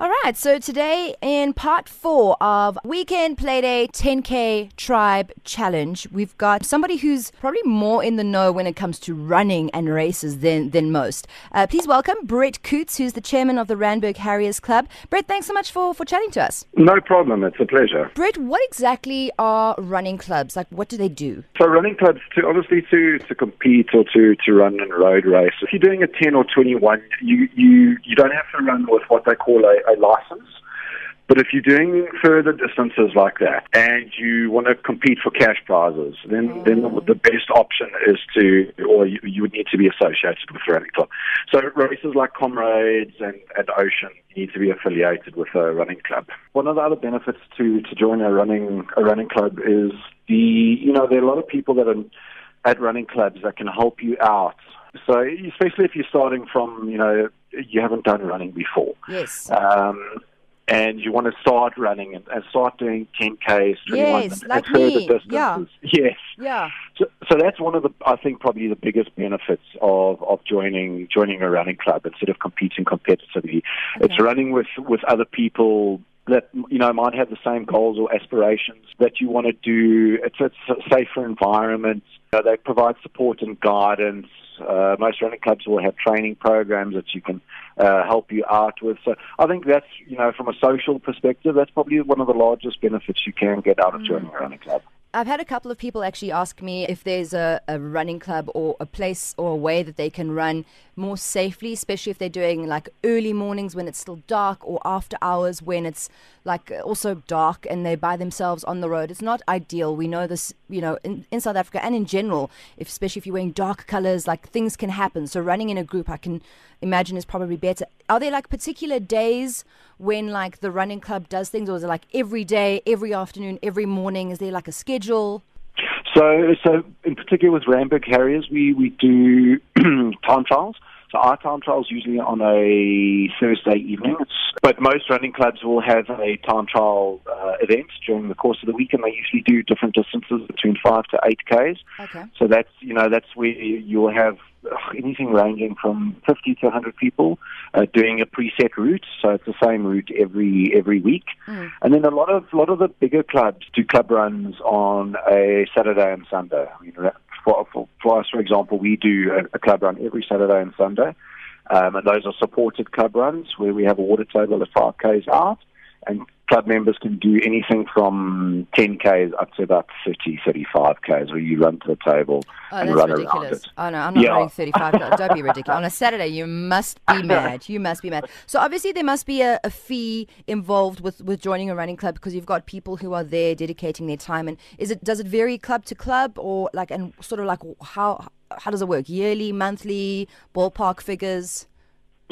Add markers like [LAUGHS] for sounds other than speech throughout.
All right, so today in part four of Weekend Playday 10K Tribe Challenge, we've got somebody who's probably more in the know when it comes to running and races than, than most. Uh, please welcome Brett Coutts, who's the chairman of the Randburg Harriers Club. Brett, thanks so much for, for chatting to us. No problem, it's a pleasure. Brett, what exactly are running clubs? Like, what do they do? So running clubs, to obviously to, to compete or to, to run in road race. If you're doing a 10 or 21, you, you, you don't have to run with what they call a a license. But if you're doing further distances like that and you want to compete for cash prizes, then oh. then mm. the best option is to, or you, you, would need to be associated with a running club. So races like Comrades and, and Ocean need to be affiliated with a running club. One of the other benefits to to join a running a running club is the you know there are a lot of people that are at running clubs that can help you out. So especially if you're starting from you know you haven't done running before. Yes. Um, and you want to start running and, and start doing 10Ks, 21 yes, like further me. distances. Yeah. [LAUGHS] Yes. Yeah. So, so that's one of the, I think, probably the biggest benefits of, of joining joining a running club instead of competing competitively. Okay. It's running with, with other people that you know might have the same goals or aspirations that you want to do. It's, it's a safer environment. Uh, they provide support and guidance. Uh, most running clubs will have training programs that you can uh, help you out with. So I think that's, you know, from a social perspective, that's probably one of the largest benefits you can get out of joining a running club. I've had a couple of people actually ask me if there's a, a running club or a place or a way that they can run more safely, especially if they're doing like early mornings when it's still dark or after hours when it's like also dark and they're by themselves on the road. It's not ideal. We know this, you know, in, in South Africa and in general, if, especially if you're wearing dark colors, like things can happen. So running in a group, I can imagine is probably better. Are there like particular days when like the running club does things or is it like every day, every afternoon, every morning? Is there like a schedule? So, so in particular with Randburg Harriers, we, we do [CLEARS THROAT] time trials. So our time trials usually on a Thursday evening, but most running clubs will have a time trial uh, event during the course of the week, and they usually do different distances between five to eight k's. Okay. So that's you know that's where you'll have anything ranging from 50 to 100 people uh, doing a preset route. So it's the same route every every week. Mm. And then a lot of a lot of the bigger clubs do club runs on a Saturday and Sunday. I mean, for, for, for us, for example, we do a, a club run every Saturday and Sunday. Um, and those are supported club runs where we have a water table at 5Ks out. And club members can do anything from 10Ks up to about 30, 35Ks where you run to the table oh, and run ridiculous. around it. Oh, no, I'm not yeah. running 35 Don't be ridiculous. On a Saturday, you must be [LAUGHS] mad. You must be mad. So obviously there must be a, a, fee involved with, with joining a running club because you've got people who are there dedicating their time. And is it does it vary club to club or like, and sort of like how, how does it work? Yearly, monthly, ballpark figures?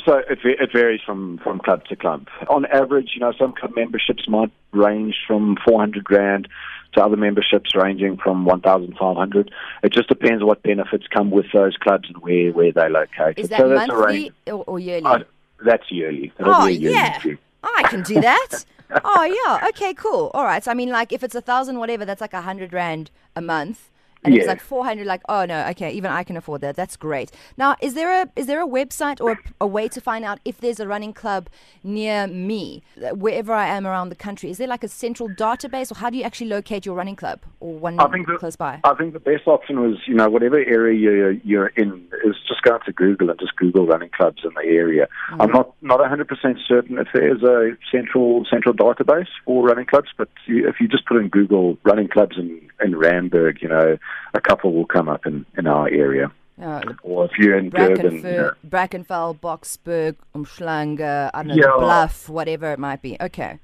So it, it varies from, from club to club. On average, you know, some club memberships might range from 400 grand to other memberships ranging from 1,500. It just depends what benefits come with those clubs and where, where they're located. Is that so monthly or, or, yearly? Uh, that's yearly. That'll oh, yearly yeah. I can do that. [LAUGHS] oh, yeah. Okay, cool. All right. So, I mean, like, if it's a thousand whatever, that's like a hundred rand a month and yeah. it's like 400 like oh no okay even i can afford that. That's great. Now is there a is there a website or a, a, way to find out if there's a running club near me wherever i am around the country? Is there like a central database or how do you actually locate your running club or one I think the, close by? I think the best option was you know whatever area you're, you're in is just go to google and just google running clubs in the area. Mm-hmm. i'm not not 100% certain if there is a central central database for running clubs but if you just put in google running clubs in in Randburg, you know, a couple will come up in, in our area. Uh, or if you're in Durban, you know. Brackenfell, Boksburg, Umhlanga, I don't know, yeah. Bluff, whatever it might be. Okay.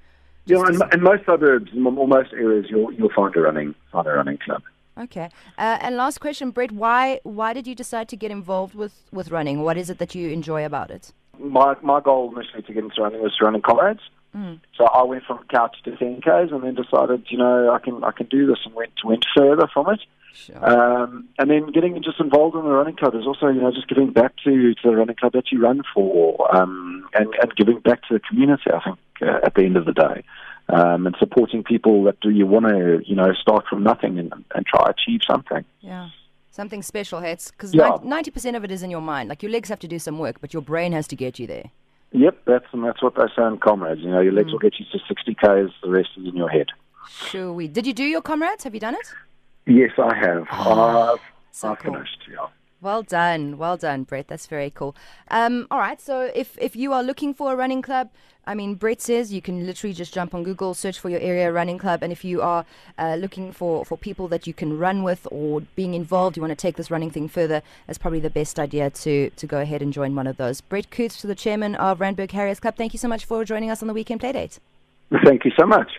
Yeah, in, in, most suburbs, in most areas, you'll you'll find a running find a running club. Okay. Uh, and last question, Brett, why why did you decide to get involved with, with running? What is it that you enjoy about it? My my goal initially to get into running was running comrades. Mm. So I went from couch to 10Ks and then decided, you know, I can I can do this and went went further from it. Sure. Um, and then getting just involved in the running club is also, you know, just giving back to, to the running club that you run for um, and, and giving back to the community, I think, uh, at the end of the day. Um, and supporting people that do you want to, you know, start from nothing and, and try to achieve something. Yeah. Something special, Hats, because yeah. 90% of it is in your mind. Like your legs have to do some work, but your brain has to get you there. Yep, that's and that's what they say in comrades. You know, your legs hmm. will get you to 60 k's. The rest is in your head. Sure, we did. You do your comrades? Have you done it? Yes, I have. Oh, I've, So I've cool. finished. Yeah. Well done, well done, Brett. That's very cool. Um, all right, so if if you are looking for a running club, I mean, Brett says you can literally just jump on Google, search for your area running club, and if you are uh, looking for for people that you can run with or being involved, you want to take this running thing further, that's probably the best idea to to go ahead and join one of those. Brett Coutts, to the chairman of Randburg Harriers Club. Thank you so much for joining us on the weekend playdate. Thank you so much.